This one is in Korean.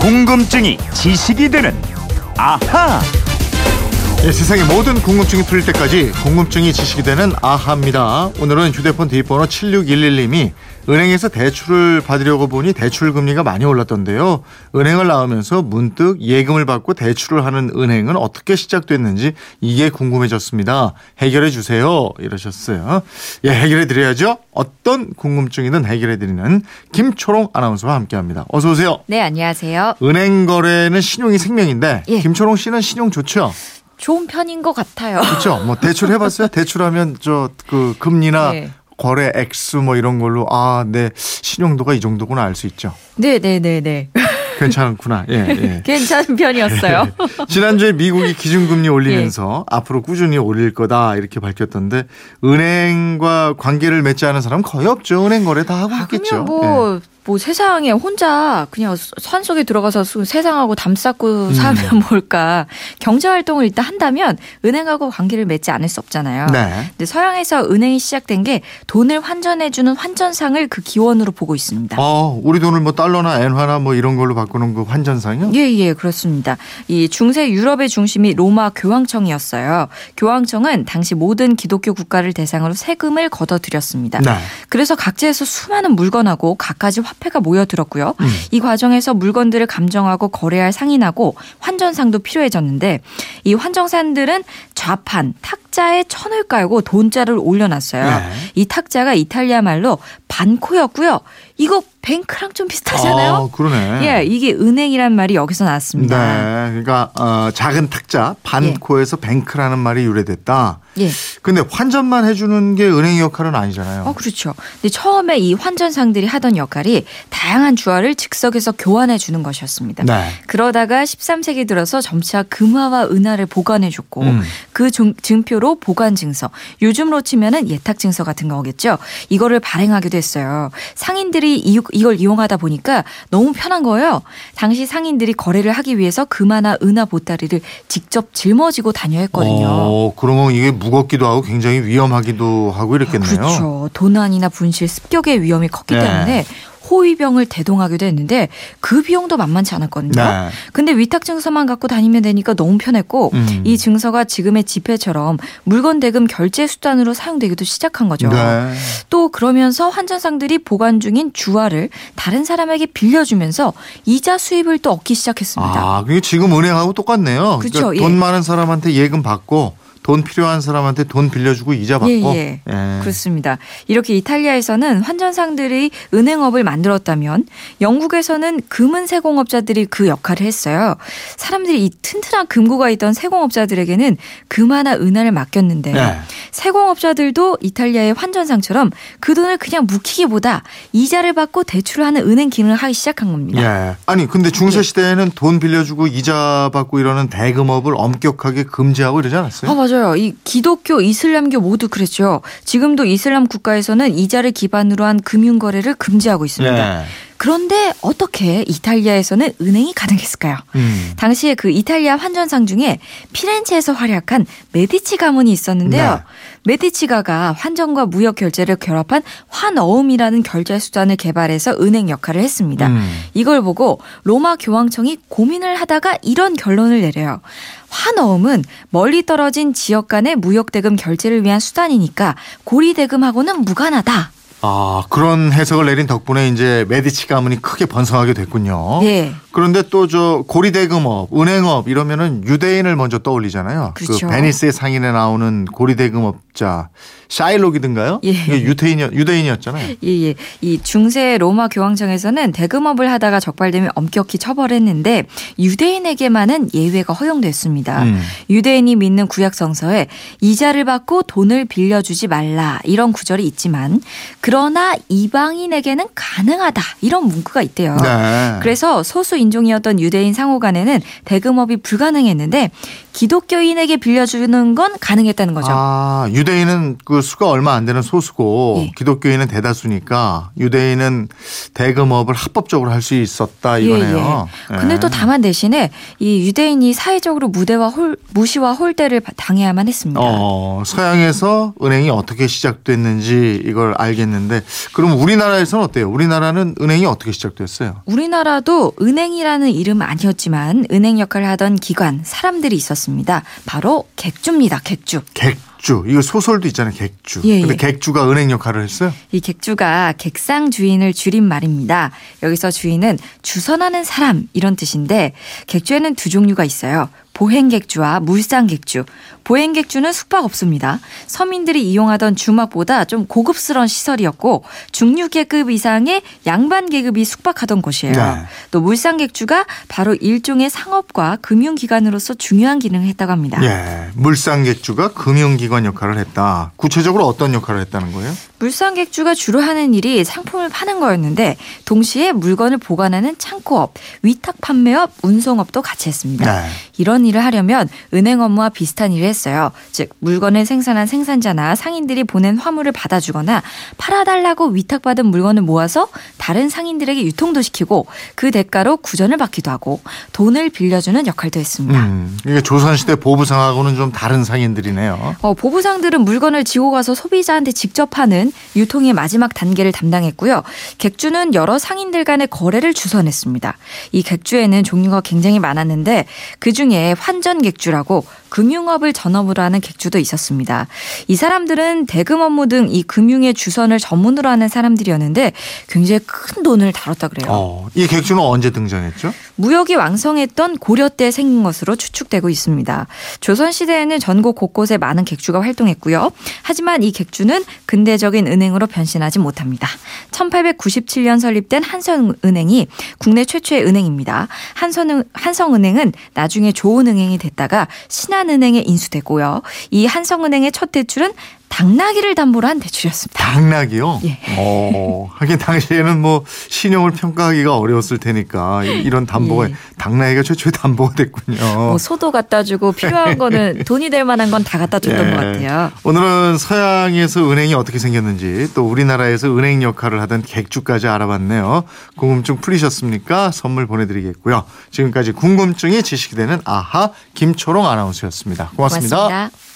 궁금증이 지식이 되는 아하. 예, 세상의 모든 궁금증이 풀릴 때까지 궁금증이 지식이 되는 아하입니다. 오늘은 휴대폰 뒷번호 7611님이 은행에서 대출을 받으려고 보니 대출 금리가 많이 올랐던데요. 은행을 나오면서 문득 예금을 받고 대출을 하는 은행은 어떻게 시작됐는지 이게 궁금해졌습니다. 해결해 주세요. 이러셨어요. 예, 해결해 드려야죠. 어떤 궁금증이든 해결해 드리는 김초롱 아나운서와 함께 합니다. 어서 오세요. 네, 안녕하세요. 은행 거래는 신용이 생명인데 예. 김초롱 씨는 신용 좋죠? 좋은 편인 것 같아요. 그렇죠. 뭐 대출 해봤어요? 대출하면 저 그 금리나 네. 거래 액수 뭐 이런 걸로 아, 내 신용도가 이 정도구나 알 수 있죠. 네, 네, 네, 네. 괜찮구나. 예, 예. 괜찮은 편이었어요. 지난주에 미국이 기준금리 올리면서 앞으로 꾸준히 올릴 거다 이렇게 밝혔던데 은행과 관계를 맺지 않은 사람 거의 없죠. 은행 거래 다 하고 아, 있겠죠. 뭐, 예. 뭐 세상에 혼자 그냥 산 속에 들어가서 수- 세상하고 담 음. 쌓고 살면 뭘까. 경제 활동을 일단 한다면 은행하고 관계를 맺지 않을 수 없잖아요. 네. 근데 서양에서 은행이 시작된 게 돈을 환전해주는 환전상을 그 기원으로 보고 있습니다. 어, 우리 돈을 뭐 달러나 엔화나 뭐 이런 걸로 바꾸는 그 환전상이요? 예, 예, 그렇습니다. 이 중세 유럽의 중심이 로마 교황청이었어요. 교황청은 당시 모든 기독교 국가를 대상으로 세금을 걷어들였습니다. 네. 그래서 각지에서 수많은 물건하고 갖가지 화폐가 모여들었고요. 음. 이 과정에서 물건들을 감정하고 거래할 상인하고 환전상도 필요해졌는데 이 환전상들은 좌판, 탁자에 천을 깔고 돈자를 올려놨어요. 네. 이 탁자가 이탈리아 말로 반코였고요. 이거 뱅크랑 좀 비슷하잖아요. 아, 그러네. 예, 이게 은행이란 말이 여기서 나왔습니다. 네. 그러니까 어, 작은 탁자 반코에서 뱅크라는 말이 유래됐다. 예. 근데 환전만 해주는 게 은행 역할은 아니잖아요. 어, 그렇죠. 근데 처음에 이 환전상들이 하던 역할이 다양한 주화를 즉석에서 교환해 주는 것이었습니다. 네. 그러다가 13세기 들어서 점차 금화와 은화를 보관해 줬고 음. 그 증- 증표로 보관 증서, 요즘으로 치면은 예탁 증서 같은 거겠죠. 이거를 발행하기도 했어요. 상인들이 이, 이걸 이용하다 보니까 너무 편한 거예요. 당시 상인들이 거래를 하기 위해서 금화나 은화 보따리를 직접 짊어지고 다녀야 했거든요. 어, 그러면 이게 무겁기도 하고 굉장히 위험하기도 하고 이랬겠네요. 그렇죠. 도난이나 분실, 습격의 위험이 컸기 네. 때문에 호위병을 대동하기도 했는데 그 비용도 만만치 않았거든요. 네. 근데 위탁 증서만 갖고 다니면 되니까 너무 편했고 음. 이 증서가 지금의 지폐처럼 물건 대금 결제 수단으로 사용되기도 시작한 거죠. 네. 또 그러면서 환전상들이 보관 중인 주화를 다른 사람에게 빌려주면서 이자 수입을 또 얻기 시작했습니다. 아, 그게 지금 은행하고 똑같네요. 그러니까 예. 돈 많은 사람한테 예금 받고 돈 필요한 사람한테 돈 빌려주고 이자 받고. 예, 예. 그렇습니다. 이렇게 이탈리아에서는 환전상들이 은행업을 만들었다면 영국에서는 금은 세공업자들이 그 역할을 했어요. 사람들이 이 튼튼한 금고가 있던 세공업자들에게는 금화나 은화를 맡겼는데 네. 세공업자들도 이탈리아의 환전상처럼 그 돈을 그냥 묵히기보다 이자를 받고 대출을 하는 은행 기능을 하기 시작한 겁니다. 예. 아니 근데 예. 중세 시대에는 돈 빌려주고 이자 받고 이러는 대금업을 엄격하게 금지하고 이러지 않았어요? 아, 맞아요. 이 기독교, 이슬람교 모두 그랬죠. 지금도 이슬람 국가에서는 이자를 기반으로 한 금융 거래를 금지하고 있습니다. 예. 그런데 어떻게 이탈리아에서는 은행이 가능했을까요? 음. 당시에 그 이탈리아 환전상 중에 피렌체에서 활약한 메디치 가문이 있었는데요. 네. 메디치가가 환전과 무역 결제를 결합한 환어음이라는 결제 수단을 개발해서 은행 역할을 했습니다. 음. 이걸 보고 로마 교황청이 고민을 하다가 이런 결론을 내려요. 환어음은 멀리 떨어진 지역 간의 무역 대금 결제를 위한 수단이니까 고리 대금하고는 무관하다. 아 그런 해석을 내린 덕분에 이제 메디치 가문이 크게 번성하게 됐군요. 예. 그런데 또 저 고리대금업, 은행업 이러면은 유대인을 먼저 떠올리잖아요. 그렇죠. 그 베니스의 상인에 나오는 고리대금업자 샤일록이든가요? 예. 유대인 유대인이었잖아요. 예, 예. 이 중세 로마 교황청에서는 대금업을 하다가 적발되면 엄격히 처벌했는데 유대인에게만은 예외가 허용됐습니다. 음. 유대인이 믿는 구약 성서에 이자를 받고 돈을 빌려주지 말라 이런 구절이 있지만 그러나 이방인에게는 가능하다 이런 문구가 있대요. 네. 그래서 소수 인종이었던 유대인 상호간에는 대금업이 불가능했는데 기독교인에게 빌려주는 건 가능했다는 거죠. 아, 유대인은 그 수가 얼마 안 되는 소수고 예. 기독교인은 대다수니까 유대인은 대금업을 합법적으로 할 수 있었다 이거네요. 예, 예. 근데 또 다만 대신에 이 유대인이 사회적으로 무대와 홀, 무시와 홀대를 당해야만 했습니다. 어, 서양에서 은행이 어떻게 시작됐는지 이걸 알겠는데 그럼 우리나라에서는 어때요? 우리나라는 은행이 어떻게 시작됐어요? 우리나라도 은행이라는 이름 아니었지만 은행 역할을 하던 기관, 사람들이 있었 습니다. 바로 객주입니다. 객주. 객주. 이거 소설도 있잖아요. 객주. 예, 근데 예. 객주가 은행 역할을 했어요? 이 객주가 객상 주인을 줄인 말입니다. 여기서 주인은 주선하는 사람 이런 뜻인데 객주에는 두 종류가 있어요. 보행객주와 물상객주. 보행객주는 숙박업소입니다. 서민들이 이용하던 주막보다 좀 고급스러운 시설이었고 중류계급 이상의 양반 계급이 숙박하던 곳이에요. 네. 또 물상객주가 바로 일종의 상업과 금융기관으로서 중요한 기능을 했다고 합니다. 예. 물상객주가 금융기관 역할을 했다. 구체적으로 어떤 역할을 했다는 거예요? 물상객주가 주로 하는 일이 상품을 파는 거였는데 동시에 물건을 보관하는 창고업, 위탁 판매업, 운송업도 같이 했습니다. 네. 이런 일을 하려면 은행 업무와 비슷한 일을 했어요. 즉 물건을 생산한 생산자나 상인들이 보낸 화물을 받아주거나 팔아달라고 위탁받은 물건을 모아서 다른 상인들에게 유통도 시키고 그 대가로 구전을 받기도 하고 돈을 빌려주는 역할도 했습니다. 음, 이게 조선시대 보부상하고는 좀 다른 상인들이네요. 어, 보부상들은 물건을 지고 가서 소비자한테 직접 하는 유통의 마지막 단계를 담당했고요. 객주는 여러 상인들 간의 거래를 주선했습니다. 이 객주에는 종류가 굉장히 많았는데 그 중에 환전 객주라고 금융업을 전업으로 하는 객주도 있었습니다. 이 사람들은 대금 업무 등 이 금융의 주선을 전문으로 하는 사람들이었는데 굉장히 큰 돈을 다뤘다 그래요. 어, 이 객주는 언제 등장했죠? 무역이 왕성했던 고려 때 생긴 것으로 추측되고 있습니다. 조선 시대에는 전국 곳곳에 많은 객주가 활동했고요. 하지만 이 객주는 근대적인 은행으로 변신하지 못합니다. 1897년 설립된 한성은행이 국내 최초의 은행입니다. 한성, 한성은행은 나중에 좋은 은행이 됐다가 신한 은행에 인수되고요. 이 한성은행의 첫 대출은 당나귀를 담보로 한 대출이었습니다. 당나귀요? 예. 어, 하긴 당시에는 뭐 신용을 평가하기가 어려웠을 테니까 이- 이런 담보가 예. 당나귀가 최초의 담보가 됐군요. 뭐 소도 갖다 주고 필요한 거는 돈이 될 만한 건 다 갖다 줬던 예. 것 같아요. 오늘은 서양에서 은행이 어떻게 생겼는지 또 우리나라에서 은행 역할을 하던 객주까지 알아봤네요. 궁금증 풀리셨습니까? 선물 보내드리겠고요. 지금까지 궁금증이 지식이 되는 아하 김초롱 아나운서였습니다 고맙습니다. 고맙습니다.